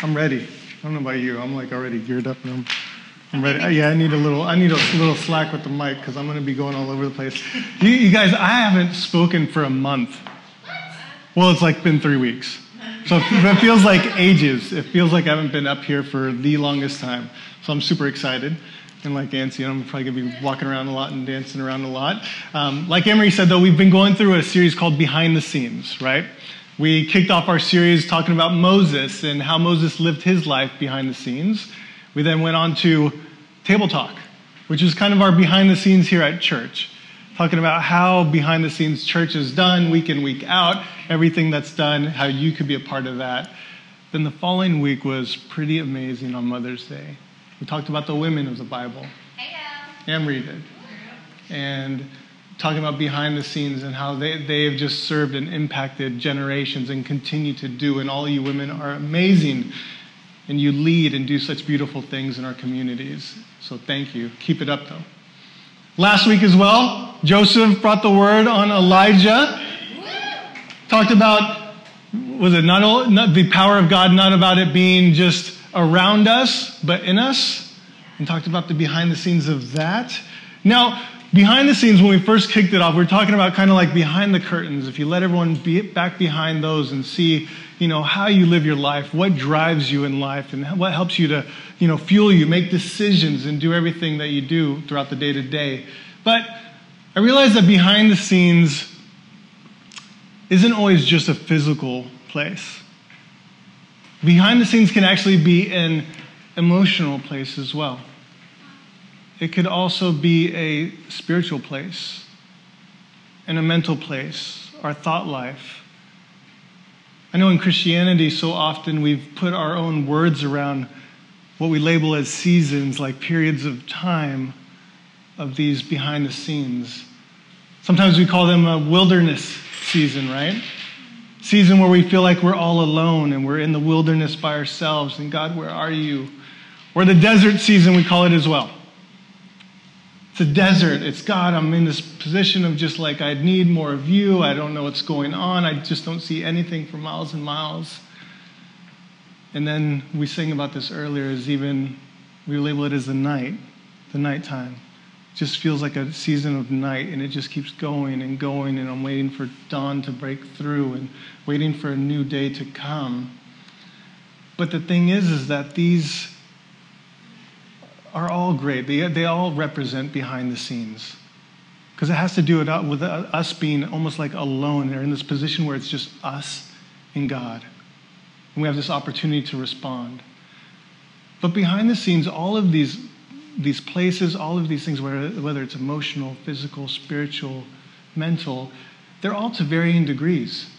I'm ready. I don't know about you. I'm like already geared up I'm, I'm ready. Yeah, I need a little. I need a little slack with the mic because I'm going to be going all over the place. You, you guys, I haven't spoken for a month. Well, it's like been three weeks. So it feels like ages. It feels like I haven't been up here for the longest time. So I'm super excited. And like Nancy, I'm probably going to be walking around a lot and dancing around a lot. Um, like Emery said, though, we've been going through a series called Behind the Scenes, right? We kicked off our series talking about Moses and how Moses lived his life behind the scenes. We then went on to Table Talk, which is kind of our behind the scenes here at church, talking about how behind the scenes church is done week in, week out, everything that's done, how you could be a part of that. Then the following week was pretty amazing on Mother's Day. We talked about the women of the Bible. Hey, Emery did. And talking about behind the scenes and how they, they have just served and impacted generations and continue to do. And all you women are amazing. And you lead and do such beautiful things in our communities. So thank you. Keep it up, though. Last week as well, Joseph brought the word on Elijah. Talked about, was it not, not the power of God, not about it being just around us, but in us? And talked about the behind the scenes of that. Now, behind the scenes, when we first kicked it off, we are talking about kind of like behind the curtains. If you let everyone be back behind those and see, you know, how you live your life, what drives you in life, and what helps you to, you know, fuel you, make decisions, and do everything that you do throughout the day to day. But I realize that behind the scenes isn't always just a physical place. Behind the scenes can actually be an emotional place as well. It could also be a spiritual place and a mental place, our thought life. I know in Christianity, so often we've put our own words around what we label as seasons, like periods of time of these behind the scenes. Sometimes we call them a wilderness season, right? Season where we feel like we're all alone and we're in the wilderness by ourselves, and God, where are you? Or the desert season, we call it as well. It's a desert. It's God, I'm in this position of just like, I need more of you. I don't know what's going on. I just don't see anything for miles and miles. And then we sing about this earlier, is even, we label it as the night, the nighttime. It just feels like a season of night, and it just keeps going and going, and I'm waiting for dawn to break through and waiting for a new day to come. But the thing is, is that these are all great. They, they all represent behind the scenes. Because it has to do uh, with uh, us being almost like alone or in this position where it's just us and God. And we have this opportunity to respond. But behind the scenes, all of these, these places, all of these things, whether, whether it's emotional, physical, spiritual, mental, they're all to varying degrees.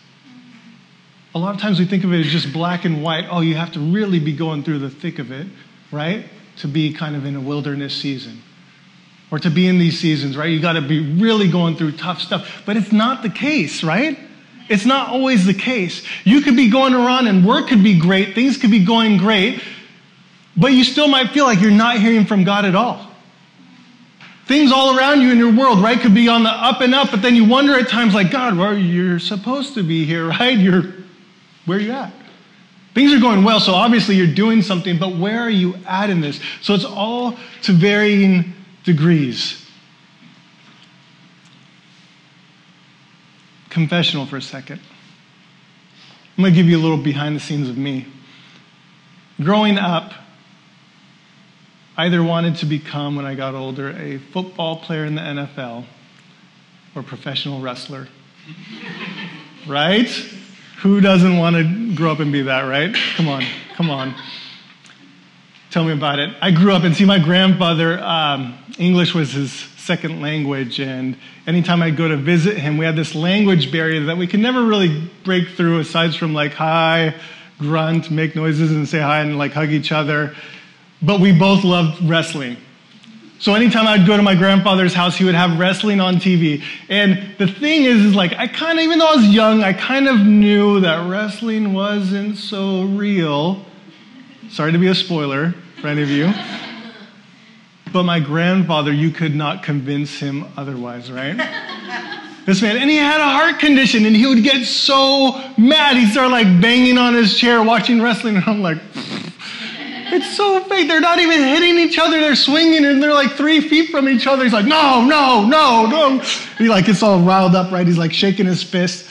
A lot of times we think of it as just black and white. Oh, you have to really be going through the thick of it, right? To be kind of in a wilderness season or to be in these seasons, right? You got to be really going through tough stuff. But it's not the case, right? It's not always the case. You could be going around and work could be great, things could be going great, but you still might feel like you're not hearing from God at all. Things all around you in your world, right, could be on the up and up, but then you wonder at times, like, God, well, you're supposed to be here, right? You're where are you at? Things are going well, so obviously you're doing something, but where are you at in this? So it's all to varying degrees. Confessional for a second. I'm going to give you a little behind the scenes of me. Growing up, I either wanted to become, when I got older, a football player in the NFL or professional wrestler. right? Who doesn't want to grow up and be that, right? Come on, come on. Tell me about it. I grew up and see my grandfather, um, English was his second language, and anytime I'd go to visit him, we had this language barrier that we could never really break through aside from like hi, grunt, make noises, and say hi and like hug each other. But we both loved wrestling. So anytime I'd go to my grandfather's house, he would have wrestling on TV. And the thing is, is like, I kind of, even though I was young, I kind of knew that wrestling wasn't so real. Sorry to be a spoiler for any of you. But my grandfather, you could not convince him otherwise, right? This man, and he had a heart condition, and he would get so mad. He'd start like banging on his chair watching wrestling, and I'm like, it's so fake. They're not even hitting each other. They're swinging, and they're like three feet from each other. He's like, no, no, no, no. He like gets all riled up, right? He's like shaking his fist.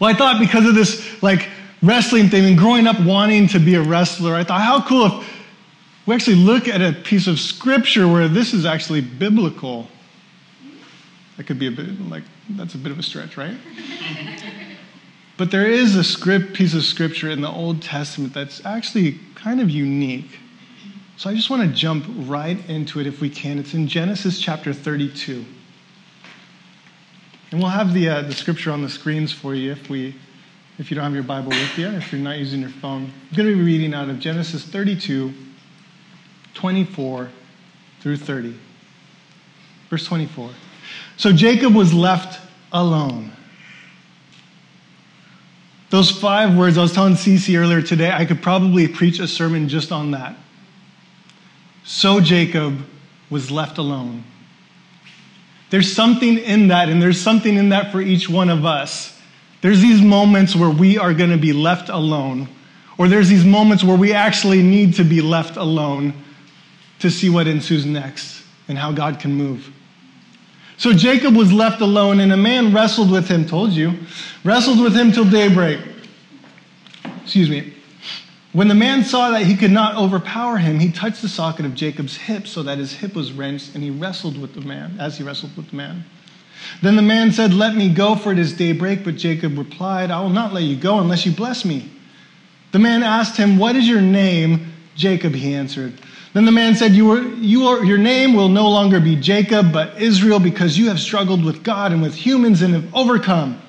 Well, I thought because of this like wrestling thing and growing up wanting to be a wrestler, I thought, how cool if we actually look at a piece of scripture where this is actually biblical. That could be a bit like, that's a bit of a stretch, right? But there is a script, piece of scripture in the Old Testament that's actually kind of unique. So I just want to jump right into it if we can. It's in Genesis chapter 32. And we'll have the, uh, the scripture on the screens for you if, we, if you don't have your Bible with you, if you're not using your phone. I'm going to be reading out of Genesis 32, 24 through 30. Verse 24. So Jacob was left alone. Those five words, I was telling Cece earlier today, I could probably preach a sermon just on that. So Jacob was left alone. There's something in that, and there's something in that for each one of us. There's these moments where we are going to be left alone, or there's these moments where we actually need to be left alone to see what ensues next and how God can move. So Jacob was left alone, and a man wrestled with him, told you, wrestled with him till daybreak. Excuse me. When the man saw that he could not overpower him, he touched the socket of Jacob's hip so that his hip was wrenched, and he wrestled with the man, as he wrestled with the man. Then the man said, Let me go, for it is daybreak. But Jacob replied, I will not let you go unless you bless me. The man asked him, What is your name? Jacob, he answered. Then the man said, you, are, you are, Your name will no longer be Jacob, but Israel, because you have struggled with God and with humans and have overcome.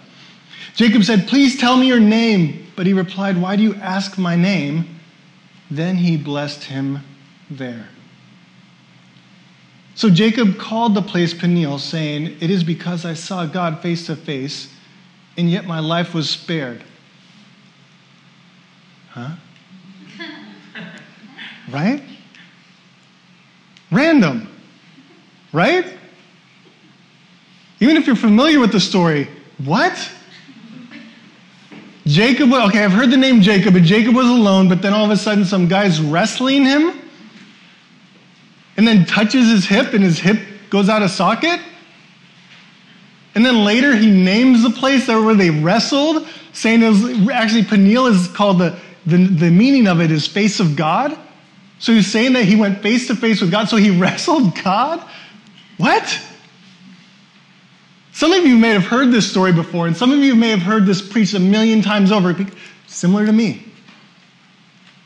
Jacob said, Please tell me your name. But he replied, Why do you ask my name? Then he blessed him there. So Jacob called the place Peniel, saying, It is because I saw God face to face, and yet my life was spared. Huh? right? Random, right? Even if you're familiar with the story, what? Jacob, okay, I've heard the name Jacob, and Jacob was alone, but then all of a sudden some guy's wrestling him and then touches his hip and his hip goes out of socket. And then later he names the place where they wrestled, saying it was actually Peniel is called the, the, the meaning of it is face of God. So he's saying that he went face to face with God, so he wrestled God? What? Some of you may have heard this story before, and some of you may have heard this preached a million times over, similar to me.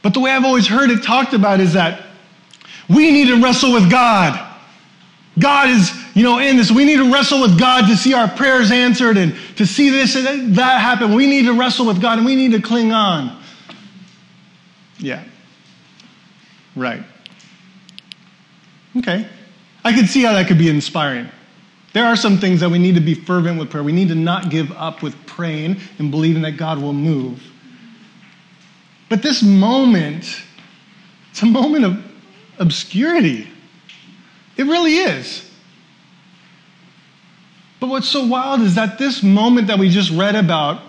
But the way I've always heard it talked about is that we need to wrestle with God. God is, you know, in this. We need to wrestle with God to see our prayers answered and to see this and that happen. We need to wrestle with God and we need to cling on. Yeah. Right. Okay. I can see how that could be inspiring. There are some things that we need to be fervent with prayer. We need to not give up with praying and believing that God will move. But this moment, it's a moment of obscurity. It really is. But what's so wild is that this moment that we just read about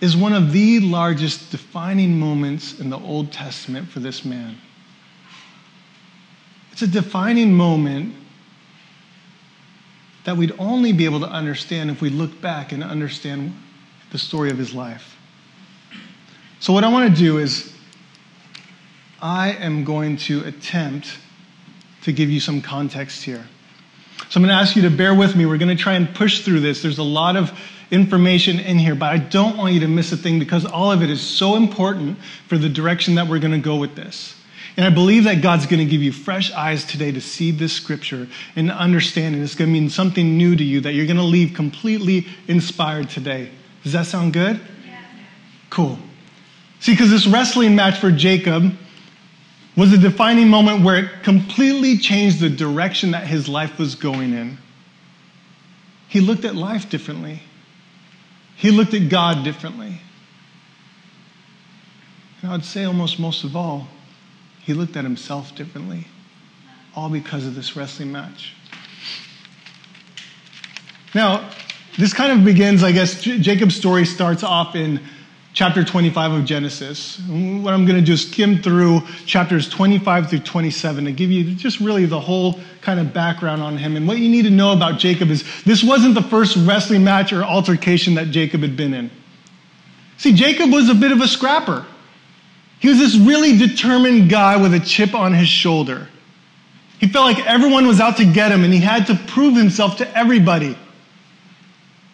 is one of the largest defining moments in the Old Testament for this man. It's a defining moment that we'd only be able to understand if we look back and understand the story of his life. So, what I want to do is, I am going to attempt to give you some context here. So, I'm going to ask you to bear with me. We're going to try and push through this. There's a lot of information in here, but I don't want you to miss a thing because all of it is so important for the direction that we're going to go with this. And I believe that God's going to give you fresh eyes today to see this scripture and understand it. It's going to mean something new to you that you're going to leave completely inspired today. Does that sound good? Yeah. Cool. See, because this wrestling match for Jacob was a defining moment where it completely changed the direction that his life was going in. He looked at life differently, he looked at God differently. And I'd say almost most of all, he looked at himself differently, all because of this wrestling match. Now, This kind of begins, I guess, Jacob's story starts off in chapter 25 of Genesis. What I'm going to do is skim through chapters 25 through 27 to give you just really the whole kind of background on him. And what you need to know about Jacob is this wasn't the first wrestling match or altercation that Jacob had been in. See, Jacob was a bit of a scrapper. He was this really determined guy with a chip on his shoulder. He felt like everyone was out to get him and he had to prove himself to everybody.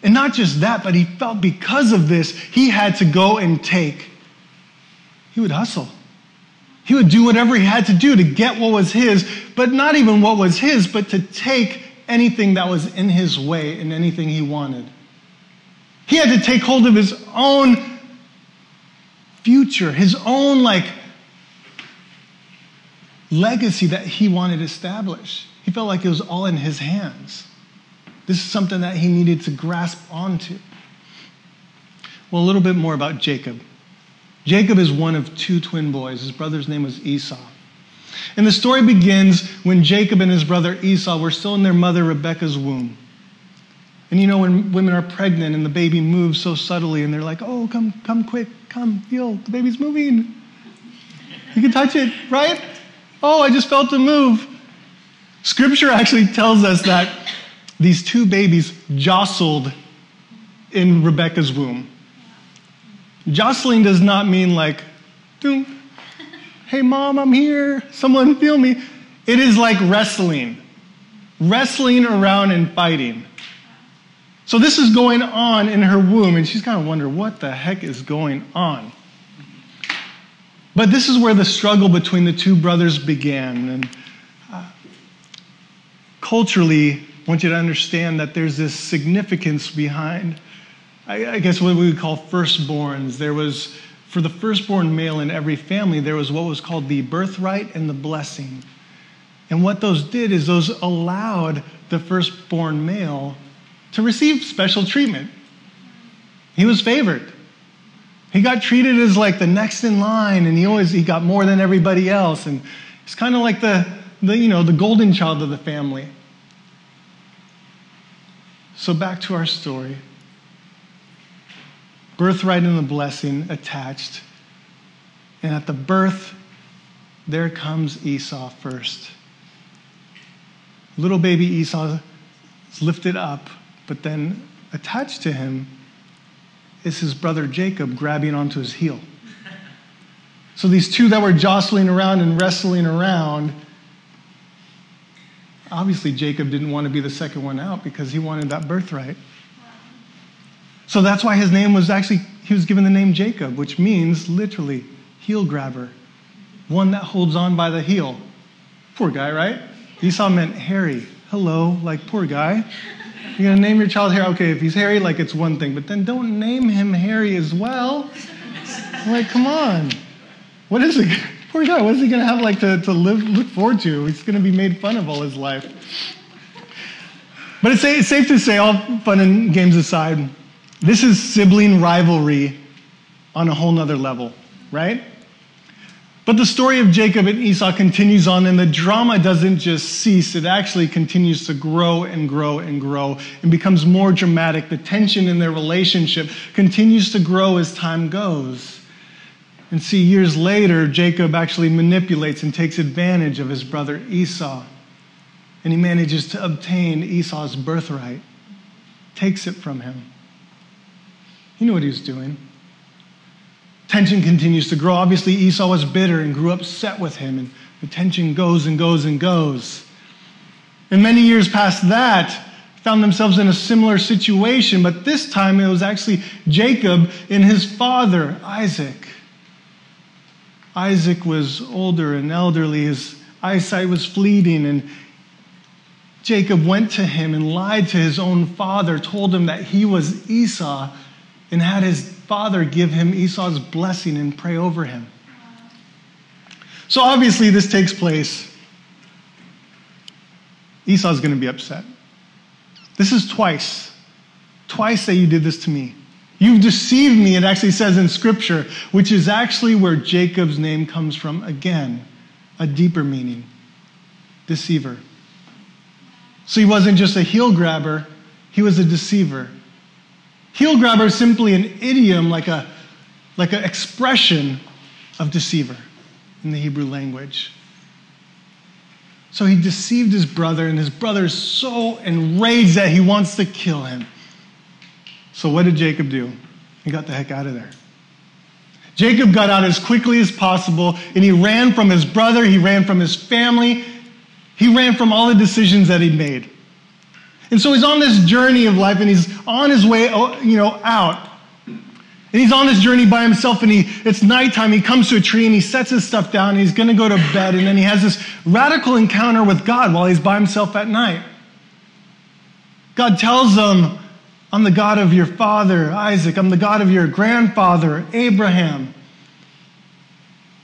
And not just that, but he felt because of this, he had to go and take. He would hustle. He would do whatever he had to do to get what was his, but not even what was his, but to take anything that was in his way and anything he wanted. He had to take hold of his own future, his own like legacy that he wanted to establish. He felt like it was all in his hands. This is something that he needed to grasp onto. Well, a little bit more about Jacob. Jacob is one of two twin boys. His brother's name was Esau. And the story begins when Jacob and his brother Esau were still in their mother Rebekah's womb. And you know, when women are pregnant and the baby moves so subtly and they're like, oh, come, come quick, come, feel, the baby's moving. You can touch it, right? Oh, I just felt it move. Scripture actually tells us that these two babies jostled in Rebecca's womb. Jostling does not mean like, hey, mom, I'm here. Someone feel me. It is like wrestling, wrestling around and fighting. So this is going on in her womb, and she's kind of wondering what the heck is going on. But this is where the struggle between the two brothers began. And uh, culturally, I want you to understand that there's this significance behind, I, I guess, what we would call firstborns. There was, for the firstborn male in every family, there was what was called the birthright and the blessing. And what those did is those allowed the firstborn male to receive special treatment. He was favored. He got treated as like the next in line, and he always he got more than everybody else. And it's kind of like the, the you know the golden child of the family. So back to our story. Birthright and the blessing attached. And at the birth, there comes Esau first. Little baby Esau is lifted up but then attached to him is his brother Jacob grabbing onto his heel. So these two that were jostling around and wrestling around, obviously Jacob didn't want to be the second one out because he wanted that birthright. So that's why his name was actually, he was given the name Jacob, which means literally heel grabber, one that holds on by the heel. Poor guy, right? Esau meant hairy. Hello, like poor guy. You're going to name your child Harry. Okay, if he's Harry, like it's one thing, but then don't name him Harry as well. like, come on. What is it? Poor guy, what is he going to have like to, to live, look forward to? He's going to be made fun of all his life. But it's, it's safe to say, all fun and games aside, this is sibling rivalry on a whole nother level, right? But the story of Jacob and Esau continues on, and the drama doesn't just cease. It actually continues to grow and grow and grow and becomes more dramatic. The tension in their relationship continues to grow as time goes. And see, years later, Jacob actually manipulates and takes advantage of his brother Esau. And he manages to obtain Esau's birthright, takes it from him. He knew what he was doing. Tension continues to grow. Obviously, Esau was bitter and grew upset with him, and the tension goes and goes and goes. And many years past that, found themselves in a similar situation, but this time it was actually Jacob and his father, Isaac. Isaac was older and elderly, his eyesight was fleeting, and Jacob went to him and lied to his own father, told him that he was Esau, and had his father give him Esau's blessing and pray over him. So obviously, this takes place. Esau's going to be upset. This is twice. Twice that you did this to me. You've deceived me, it actually says in Scripture, which is actually where Jacob's name comes from again, a deeper meaning deceiver. So he wasn't just a heel grabber, he was a deceiver. Heel grabber is simply an idiom, like a like an expression of deceiver in the Hebrew language. So he deceived his brother, and his brother is so enraged that he wants to kill him. So what did Jacob do? He got the heck out of there. Jacob got out as quickly as possible, and he ran from his brother, he ran from his family, he ran from all the decisions that he'd made. And so he's on this journey of life, and he's on his way, oh, you know, out. And he's on this journey by himself, and he, it's nighttime. He comes to a tree and he sets his stuff down, and he's going to go to bed. And then he has this radical encounter with God while he's by himself at night. God tells him, I'm the God of your father, Isaac. I'm the God of your grandfather, Abraham.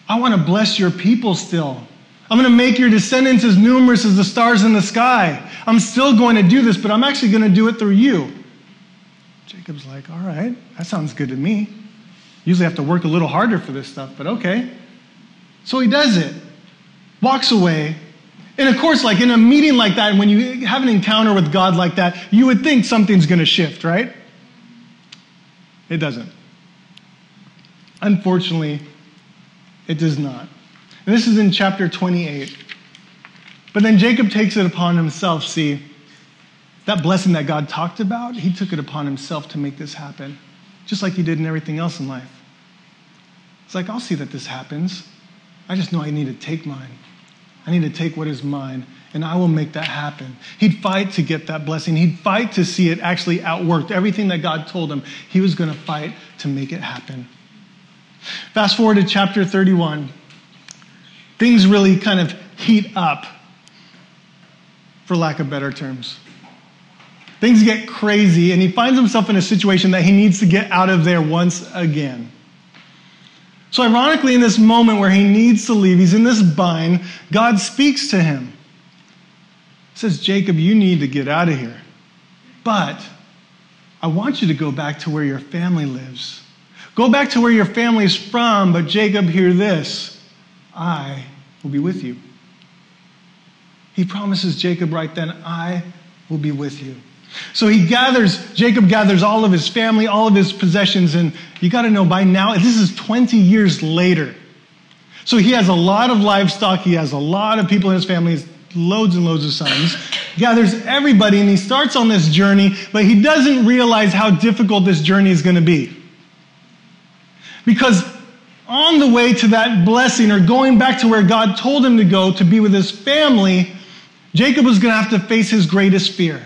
I want to bless your people still. I'm going to make your descendants as numerous as the stars in the sky. I'm still going to do this, but I'm actually going to do it through you. Jacob's like, all right, that sounds good to me. Usually have to work a little harder for this stuff, but okay. So he does it, walks away. And of course, like in a meeting like that, when you have an encounter with God like that, you would think something's going to shift, right? It doesn't. Unfortunately, it does not. And this is in chapter 28. But then Jacob takes it upon himself, see, that blessing that God talked about, he took it upon himself to make this happen, just like he did in everything else in life. It's like, I'll see that this happens. I just know I need to take mine. I need to take what is mine, and I will make that happen. He'd fight to get that blessing. He'd fight to see it actually outworked. Everything that God told him, he was going to fight to make it happen. Fast forward to chapter 31. Things really kind of heat up, for lack of better terms. Things get crazy, and he finds himself in a situation that he needs to get out of there once again. So, ironically, in this moment where he needs to leave, he's in this bind, God speaks to him. He says, Jacob, you need to get out of here. But I want you to go back to where your family lives. Go back to where your family is from, but Jacob, hear this I will be with you. He promises Jacob right then, I will be with you. So he gathers, Jacob gathers all of his family, all of his possessions, and you got to know by now, this is 20 years later. So he has a lot of livestock, he has a lot of people in his family, loads and loads of sons, gathers everybody, and he starts on this journey, but he doesn't realize how difficult this journey is going to be. Because on the way to that blessing, or going back to where God told him to go to be with his family, Jacob was going to have to face his greatest fear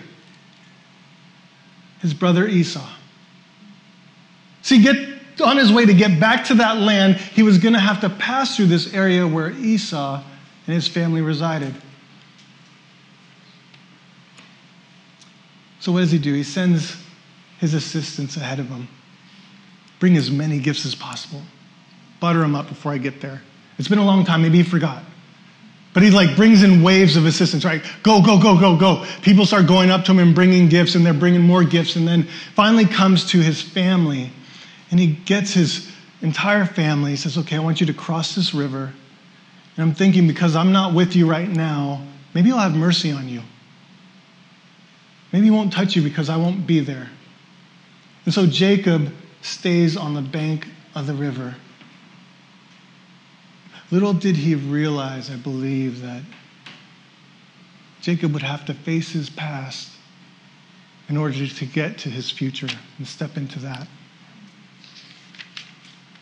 his brother Esau. See, get on his way to get back to that land, he was going to have to pass through this area where Esau and his family resided. So, what does he do? He sends his assistants ahead of him. Bring as many gifts as possible. Butter him up before I get there. It's been a long time. Maybe he forgot. But he like brings in waves of assistance, right? Go, go, go, go, go. People start going up to him and bringing gifts, and they're bringing more gifts, and then finally comes to his family, and he gets his entire family. He says, "Okay, I want you to cross this river." And I'm thinking, because I'm not with you right now, maybe I'll have mercy on you. Maybe he won't touch you because I won't be there. And so Jacob stays on the bank of the river. Little did he realize, I believe, that Jacob would have to face his past in order to get to his future and step into that.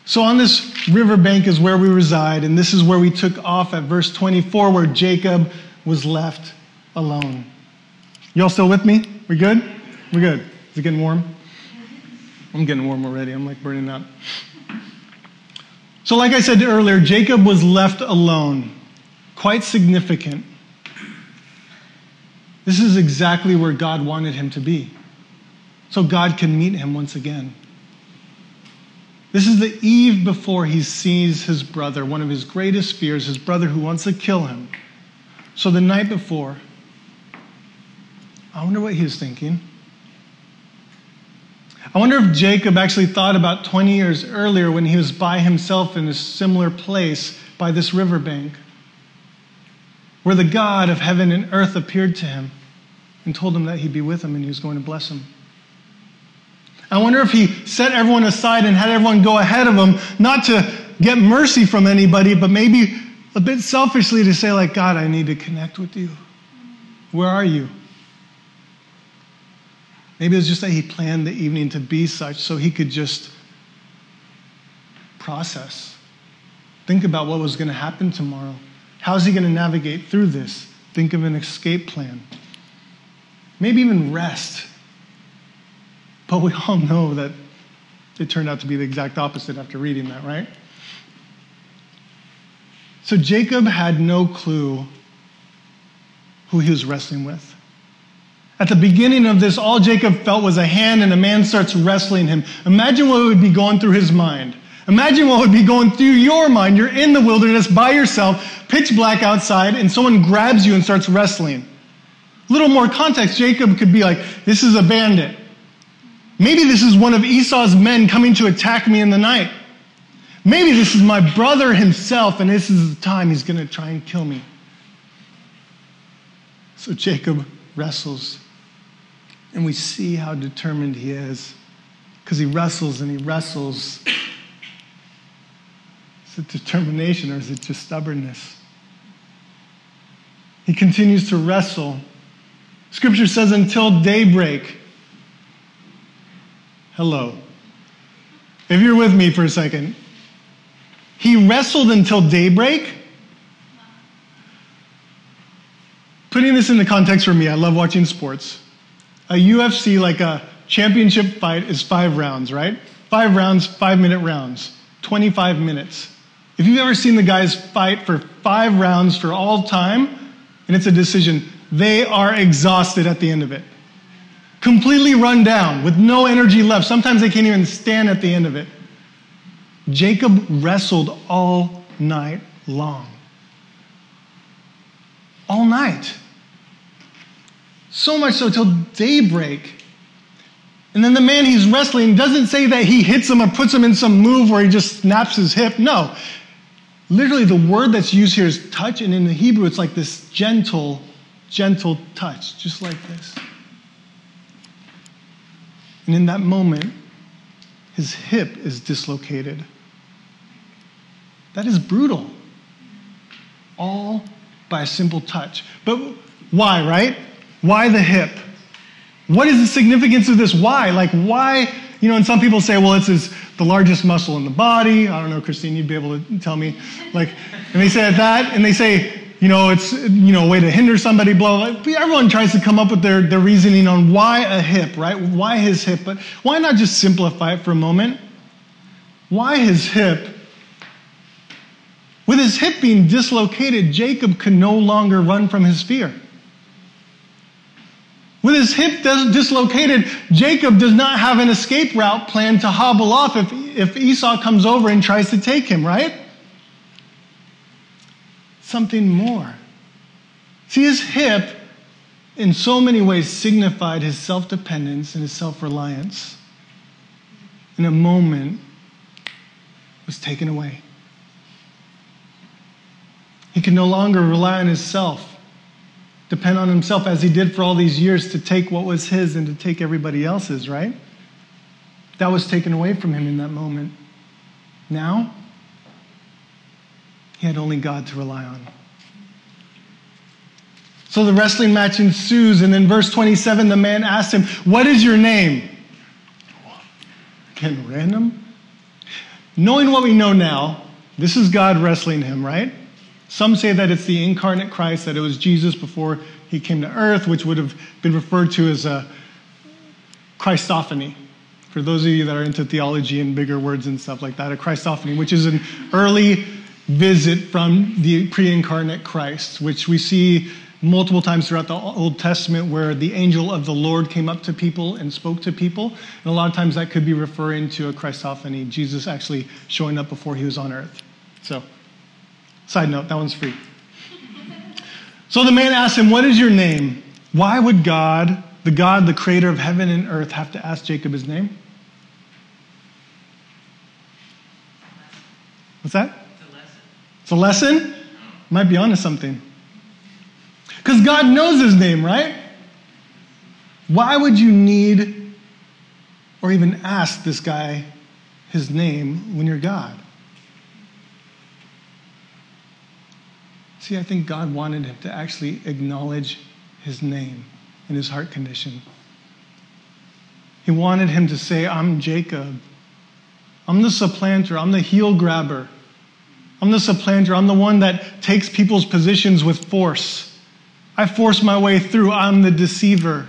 So, on this riverbank is where we reside, and this is where we took off at verse 24, where Jacob was left alone. Y'all still with me? We good? We good? Is it getting warm? I'm getting warm already. I'm like burning up. So, like I said earlier, Jacob was left alone. Quite significant. This is exactly where God wanted him to be. So God can meet him once again. This is the eve before he sees his brother, one of his greatest fears, his brother who wants to kill him. So the night before, I wonder what he was thinking. I wonder if Jacob actually thought about 20 years earlier when he was by himself in a similar place by this riverbank, where the God of heaven and earth appeared to him and told him that he'd be with him and he was going to bless him. I wonder if he set everyone aside and had everyone go ahead of him, not to get mercy from anybody, but maybe a bit selfishly to say, like, God, I need to connect with you. Where are you? Maybe it was just that he planned the evening to be such so he could just process. Think about what was going to happen tomorrow. How's he going to navigate through this? Think of an escape plan. Maybe even rest. But we all know that it turned out to be the exact opposite after reading that, right? So Jacob had no clue who he was wrestling with. At the beginning of this, all Jacob felt was a hand, and a man starts wrestling him. Imagine what would be going through his mind. Imagine what would be going through your mind. You're in the wilderness by yourself, pitch black outside, and someone grabs you and starts wrestling. Little more context Jacob could be like, This is a bandit. Maybe this is one of Esau's men coming to attack me in the night. Maybe this is my brother himself, and this is the time he's going to try and kill me. So Jacob wrestles, and we see how determined he is because he wrestles and he wrestles. Is it determination or is it just stubbornness? He continues to wrestle. Scripture says until daybreak. Hello. If you're with me for a second, he wrestled until daybreak. Putting this into context for me, I love watching sports. A UFC, like a championship fight, is five rounds, right? Five rounds, five minute rounds, 25 minutes. If you've ever seen the guys fight for five rounds for all time, and it's a decision, they are exhausted at the end of it. Completely run down with no energy left. Sometimes they can't even stand at the end of it. Jacob wrestled all night long. All night. So much so till daybreak. And then the man he's wrestling doesn't say that he hits him or puts him in some move where he just snaps his hip. No. Literally, the word that's used here is touch, and in the Hebrew, it's like this gentle, gentle touch, just like this. And in that moment, his hip is dislocated. That is brutal. All by a simple touch. But why, right? Why the hip? What is the significance of this? Why? Like, why? You know, and some people say, well, it's the largest muscle in the body. I don't know, Christine, you'd be able to tell me. Like, and they say that, and they say, you know, it's, you know, a way to hinder somebody, blah, blah. Everyone tries to come up with their, their reasoning on why a hip, right? Why his hip? But why not just simplify it for a moment? Why his hip? With his hip being dislocated, Jacob could no longer run from his fear. With his hip dislocated, Jacob does not have an escape route planned to hobble off if, if Esau comes over and tries to take him, right? Something more. See, his hip, in so many ways, signified his self dependence and his self reliance. In a moment, was taken away. He could no longer rely on himself depend on himself as he did for all these years to take what was his and to take everybody else's, right? That was taken away from him in that moment. Now, he had only God to rely on. So the wrestling match ensues, and in verse 27, the man asks him, What is your name? Again, random? Knowing what we know now, this is God wrestling him, right? Some say that it's the incarnate Christ, that it was Jesus before he came to earth, which would have been referred to as a Christophany. For those of you that are into theology and bigger words and stuff like that, a Christophany, which is an early visit from the pre incarnate Christ, which we see multiple times throughout the Old Testament where the angel of the Lord came up to people and spoke to people. And a lot of times that could be referring to a Christophany, Jesus actually showing up before he was on earth. So Side note, that one's free. So the man asked him, What is your name? Why would God, the God, the creator of heaven and earth, have to ask Jacob his name? What's that? It's a lesson. It's a lesson? Might be onto something. Because God knows his name, right? Why would you need or even ask this guy his name when you're God. See, I think God wanted him to actually acknowledge his name and his heart condition. He wanted him to say, I'm Jacob. I'm the supplanter. I'm the heel grabber. I'm the supplanter. I'm the one that takes people's positions with force. I force my way through. I'm the deceiver.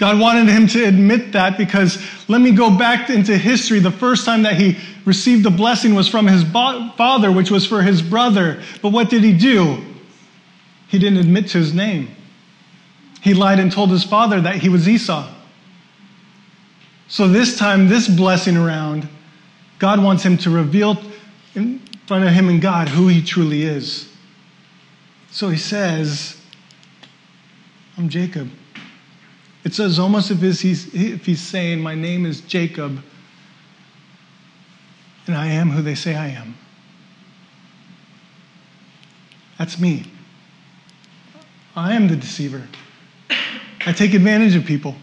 God wanted him to admit that because let me go back into history. The first time that he received the blessing was from his father, which was for his brother. But what did he do? He didn't admit to his name. He lied and told his father that he was Esau. So this time, this blessing around, God wants him to reveal in front of him and God who he truly is. So he says, I'm Jacob. It says almost if he's, if he's saying, My name is Jacob, and I am who they say I am. That's me. I am the deceiver. I take advantage of people.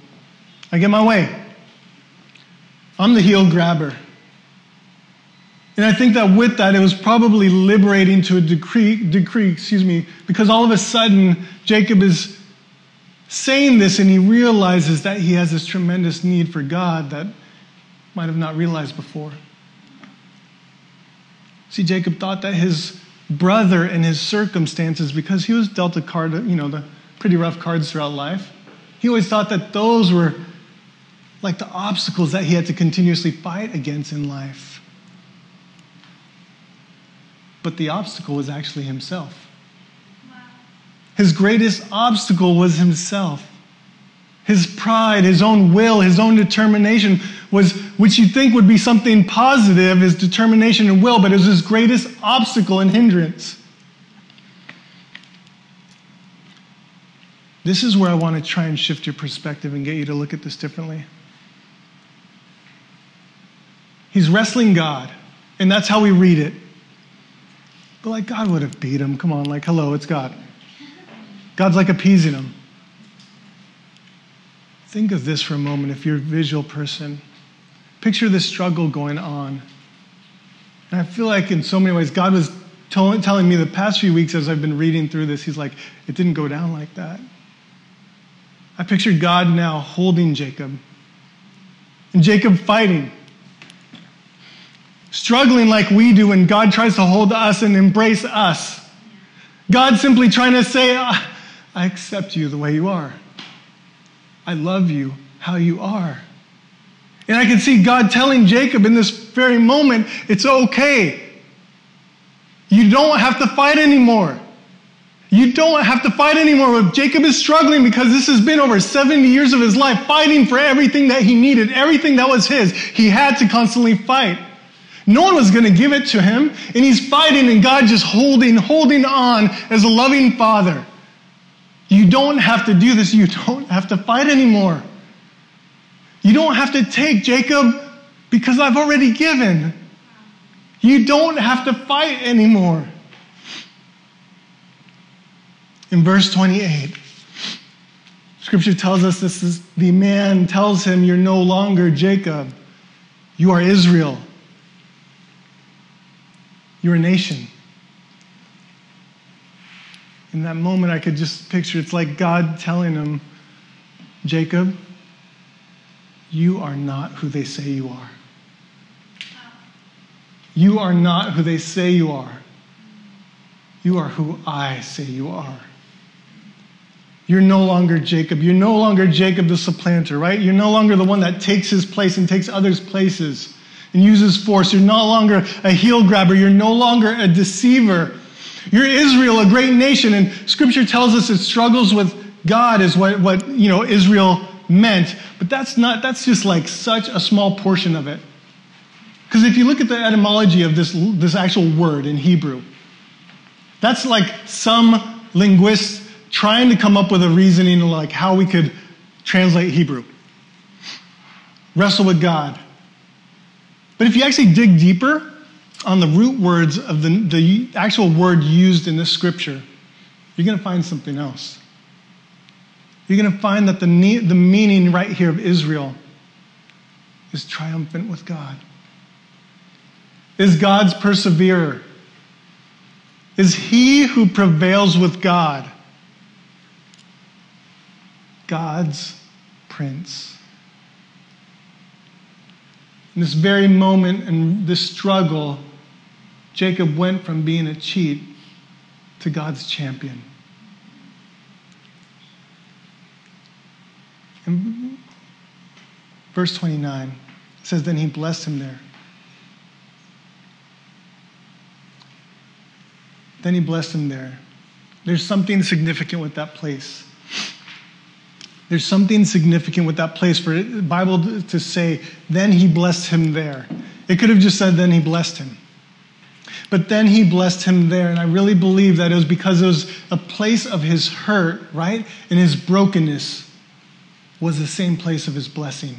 I get my way. I'm the heel grabber. And I think that with that, it was probably liberating to a degree, degree, excuse me, because all of a sudden, Jacob is saying this and he realizes that he has this tremendous need for God that might have not realized before. See, Jacob thought that his brother and his circumstances, because he was dealt a card, you know, the pretty rough cards throughout life, he always thought that those were like the obstacles that he had to continuously fight against in life. But the obstacle was actually himself. His greatest obstacle was himself. His pride, his own will, his own determination was, which you think would be something positive, his determination and will, but it was his greatest obstacle and hindrance. This is where I want to try and shift your perspective and get you to look at this differently. He's wrestling God, and that's how we read it. But like God would have beat him. Come on, like, hello, it's God. God's like appeasing him. Think of this for a moment if you're a visual person. Picture this struggle going on. And I feel like in so many ways, God was telling me the past few weeks as I've been reading through this, He's like, it didn't go down like that. I pictured God now holding Jacob and Jacob fighting, struggling like we do when God tries to hold us and embrace us. God simply trying to say, ah, I accept you the way you are. I love you how you are. And I can see God telling Jacob in this very moment, it's okay. You don't have to fight anymore. You don't have to fight anymore. If Jacob is struggling because this has been over 70 years of his life fighting for everything that he needed, everything that was his. He had to constantly fight. No one was going to give it to him, and he's fighting, and God just holding, holding on as a loving father. You don't have to do this. You don't have to fight anymore. You don't have to take Jacob because I've already given. You don't have to fight anymore. In verse 28, scripture tells us this is the man tells him, You're no longer Jacob, you are Israel. You're a nation in that moment, I could just picture it's like God telling him, Jacob, you are not who they say you are. You are not who they say you are. You are who I say you are. You're no longer Jacob. You're no longer Jacob the supplanter, right? You're no longer the one that takes his place and takes others' places and uses force. You're no longer a heel grabber. You're no longer a deceiver. You're Israel, a great nation, and scripture tells us it struggles with God is what, what you know Israel meant. But that's not that's just like such a small portion of it. Because if you look at the etymology of this, this actual word in Hebrew, that's like some linguists trying to come up with a reasoning like how we could translate Hebrew. Wrestle with God. But if you actually dig deeper, on the root words of the, the actual word used in this scripture, you're going to find something else. You're going to find that the, the meaning right here of Israel is triumphant with God? Is God's perseverer? Is he who prevails with God God's prince? In this very moment and this struggle, Jacob went from being a cheat to God's champion. And verse 29 says, Then he blessed him there. Then he blessed him there. There's something significant with that place. There's something significant with that place for the Bible to say, then he blessed him there. It could have just said, then he blessed him. But then he blessed him there. And I really believe that it was because it was a place of his hurt, right? And his brokenness was the same place of his blessing.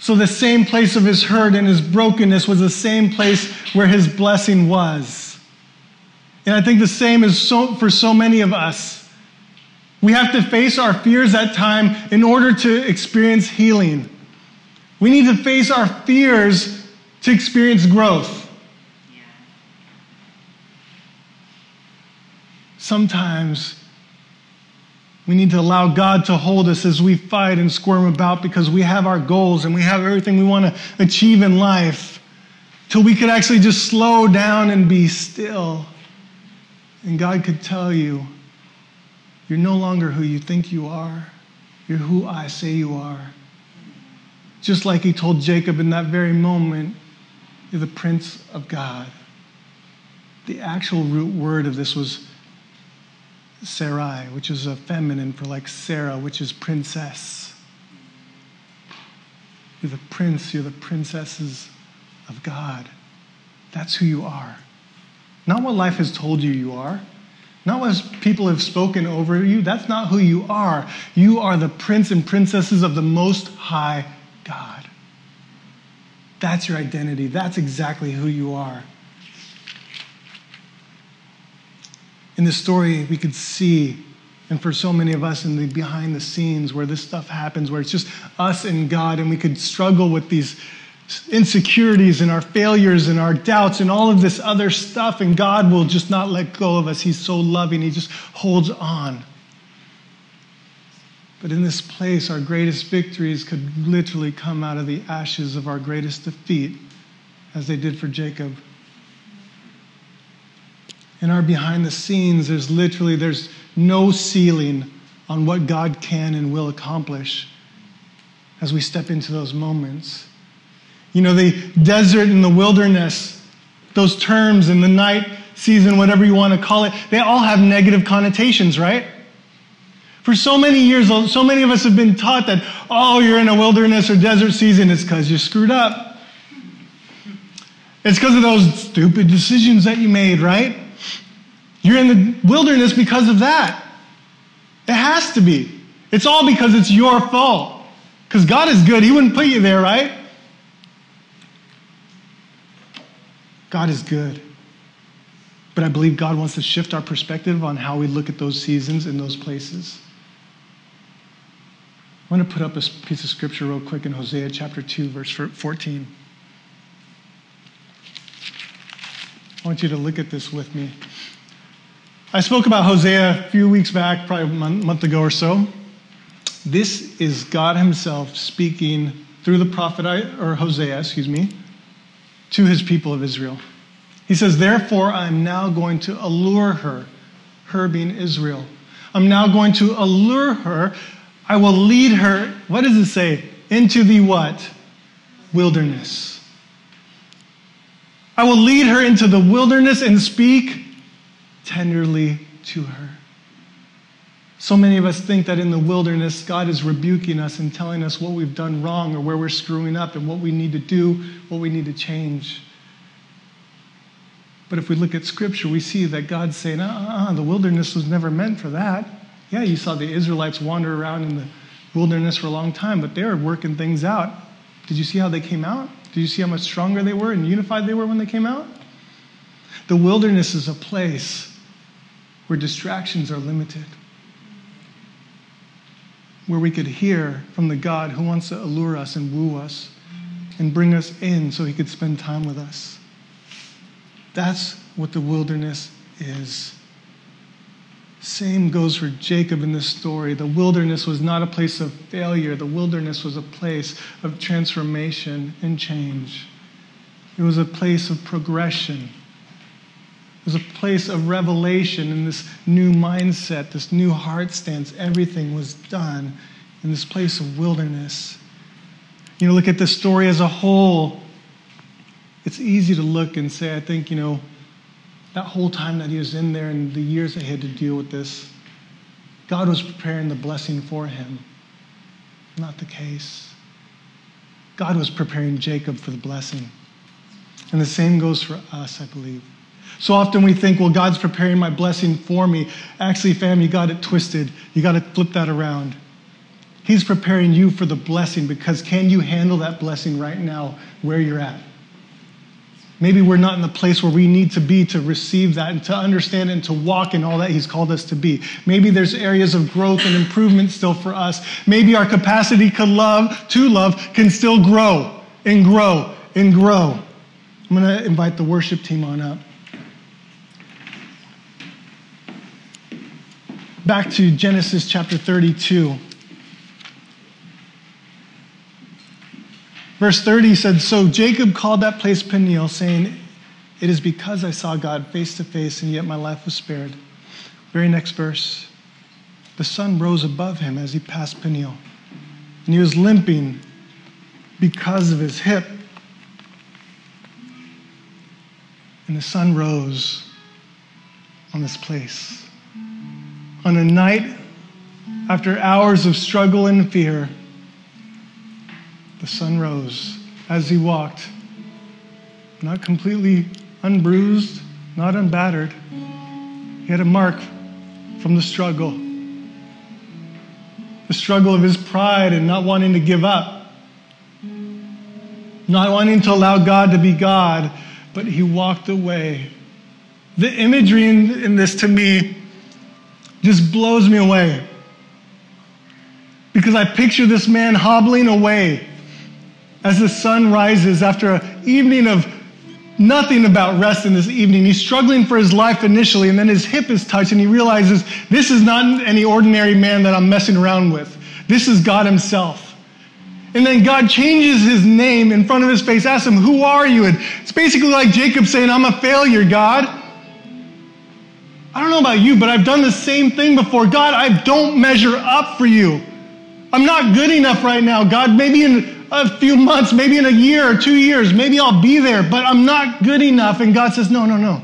So the same place of his hurt and his brokenness was the same place where his blessing was. And I think the same is so, for so many of us. We have to face our fears at time in order to experience healing. We need to face our fears to experience growth. Sometimes we need to allow God to hold us as we fight and squirm about because we have our goals and we have everything we want to achieve in life till we could actually just slow down and be still. And God could tell you, you're no longer who you think you are. You're who I say you are. Just like he told Jacob in that very moment, you're the Prince of God. The actual root word of this was Sarai, which is a feminine for like Sarah, which is princess. You're the prince, you're the princesses of God. That's who you are. Not what life has told you you are, not what people have spoken over you. That's not who you are. You are the prince and princesses of the Most High God. That's your identity. That's exactly who you are. in this story, we could see, and for so many of us in the behind the scenes where this stuff happens, where it's just us and God, and we could struggle with these insecurities and our failures and our doubts and all of this other stuff, and God will just not let go of us. He's so loving, He just holds on. But in this place, our greatest victories could literally come out of the ashes of our greatest defeat, as they did for Jacob in our behind the scenes, there's literally there's no ceiling on what God can and will accomplish as we step into those moments. You know, the desert and the wilderness, those terms in the night season, whatever you want to call it, they all have negative connotations, right? For so many years, so many of us have been taught that, oh, you're in a wilderness or desert season, it's because you screwed up. It's because of those stupid decisions that you made, right? You're in the wilderness because of that. It has to be. It's all because it's your fault. Because God is good. He wouldn't put you there, right? God is good. But I believe God wants to shift our perspective on how we look at those seasons and those places. I want to put up a piece of scripture real quick in Hosea chapter 2, verse 14. I want you to look at this with me. I spoke about Hosea a few weeks back, probably a month ago or so. This is God Himself speaking through the prophet, or Hosea, excuse me, to His people of Israel. He says, Therefore, I'm now going to allure her, her being Israel. I'm now going to allure her. I will lead her, what does it say? Into the what? Wilderness. I will lead her into the wilderness and speak tenderly to her. So many of us think that in the wilderness, God is rebuking us and telling us what we've done wrong or where we're screwing up and what we need to do, what we need to change. But if we look at Scripture, we see that God's saying, uh, uh, the wilderness was never meant for that. Yeah, you saw the Israelites wander around in the wilderness for a long time, but they were working things out. Did you see how they came out? Did you see how much stronger they were and unified they were when they came out? The wilderness is a place where distractions are limited. where we could hear from the God who wants to allure us and woo us and bring us in so he could spend time with us. That's what the wilderness is. Same goes for Jacob in this story. The wilderness was not a place of failure, the wilderness was a place of transformation and change. It was a place of progression. It was a place of revelation in this new mindset, this new heart stance. Everything was done in this place of wilderness. You know, look at the story as a whole. It's easy to look and say, I think, you know, that whole time that he was in there and the years that he had to deal with this, God was preparing the blessing for him. Not the case. God was preparing Jacob for the blessing. And the same goes for us, I believe. So often we think, well, God's preparing my blessing for me. Actually, fam, you got it twisted. You got to flip that around. He's preparing you for the blessing because can you handle that blessing right now where you're at? Maybe we're not in the place where we need to be to receive that and to understand and to walk in all that He's called us to be. Maybe there's areas of growth and improvement still for us. Maybe our capacity to love, to love, can still grow and grow and grow. I'm going to invite the worship team on up. Back to Genesis chapter 32. Verse 30 said, So Jacob called that place Peniel, saying, It is because I saw God face to face, and yet my life was spared. Very next verse. The sun rose above him as he passed Peniel, and he was limping because of his hip. And the sun rose on this place. On a night after hours of struggle and fear, the sun rose as he walked, not completely unbruised, not unbattered. He had a mark from the struggle. The struggle of his pride and not wanting to give up, not wanting to allow God to be God, but he walked away. The imagery in, in this to me just blows me away. Because I picture this man hobbling away as the sun rises after an evening of nothing about rest in this evening. He's struggling for his life initially, and then his hip is touched, and he realizes this is not any ordinary man that I'm messing around with. This is God Himself. And then God changes his name in front of his face, asks him, Who are you? And it's basically like Jacob saying, I'm a failure, God. I don't know about you, but I've done the same thing before. God, I don't measure up for you. I'm not good enough right now. God, maybe in a few months, maybe in a year or two years, maybe I'll be there, but I'm not good enough. And God says, No, no, no.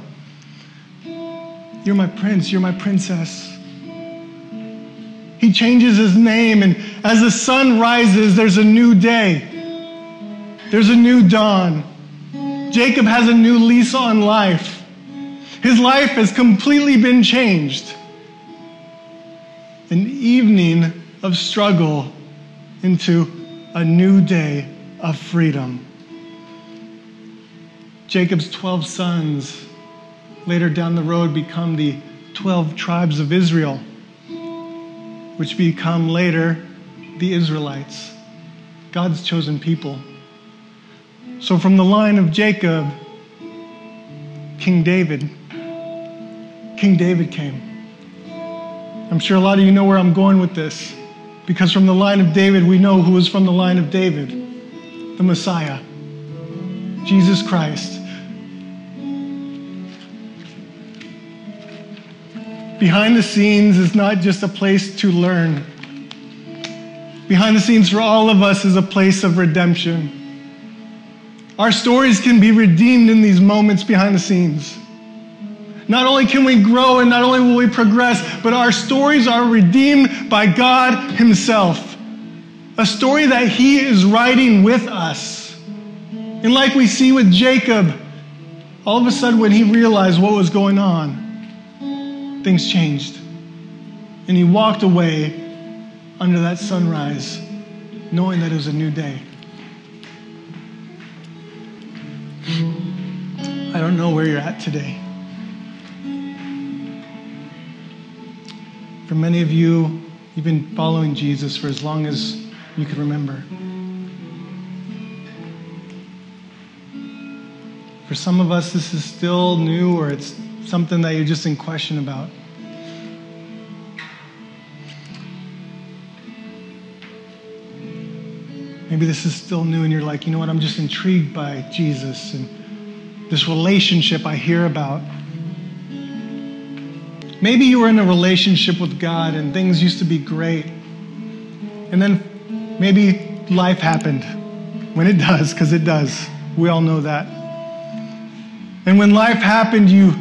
You're my prince, you're my princess. He changes his name, and as the sun rises, there's a new day. There's a new dawn. Jacob has a new lease on life. His life has completely been changed. An evening of struggle into a new day of freedom. Jacob's 12 sons later down the road become the 12 tribes of Israel, which become later the Israelites, God's chosen people. So, from the line of Jacob, King David, King David came. I'm sure a lot of you know where I'm going with this. Because from the line of David, we know who is from the line of David the Messiah, Jesus Christ. Behind the scenes is not just a place to learn. Behind the scenes for all of us is a place of redemption. Our stories can be redeemed in these moments behind the scenes. Not only can we grow and not only will we progress, but our stories are redeemed by God Himself. A story that He is writing with us. And like we see with Jacob, all of a sudden when he realized what was going on, things changed. And he walked away under that sunrise, knowing that it was a new day. I don't know where you're at today. For many of you, You've been following Jesus for as long as you can remember. For some of us, this is still new or it's something that you're just in question about. Maybe this is still new and you're like, you know what, I'm just intrigued by Jesus and this relationship I hear about. Maybe you were in a relationship with God and things used to be great. And then maybe life happened when it does, because it does. We all know that. And when life happened, you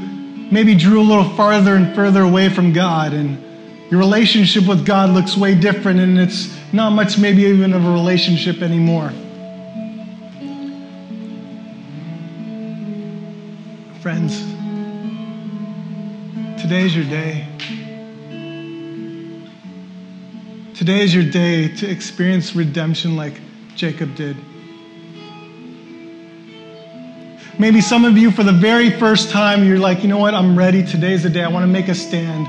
maybe drew a little farther and further away from God, and your relationship with God looks way different, and it's not much, maybe even of a relationship anymore. Friends, today's your day. Today is your day to experience redemption like Jacob did. Maybe some of you, for the very first time, you're like, you know what, I'm ready. Today's the day. I want to make a stand.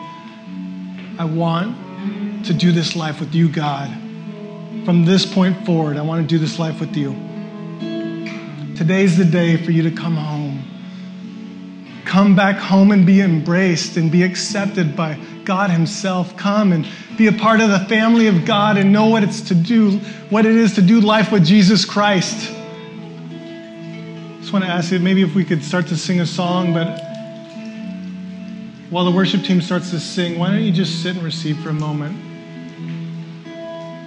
I want to do this life with you, God from this point forward, I want to do this life with you. Today's the day for you to come home. Come back home and be embraced and be accepted by God Himself. Come and be a part of the family of God and know what it's to do, what it is to do life with Jesus Christ. Just want to ask you maybe if we could start to sing a song, but while the worship team starts to sing, why don't you just sit and receive for a moment?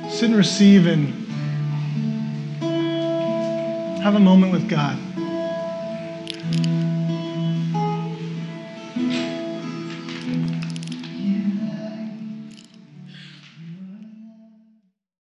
Sit and receive and have a moment with God.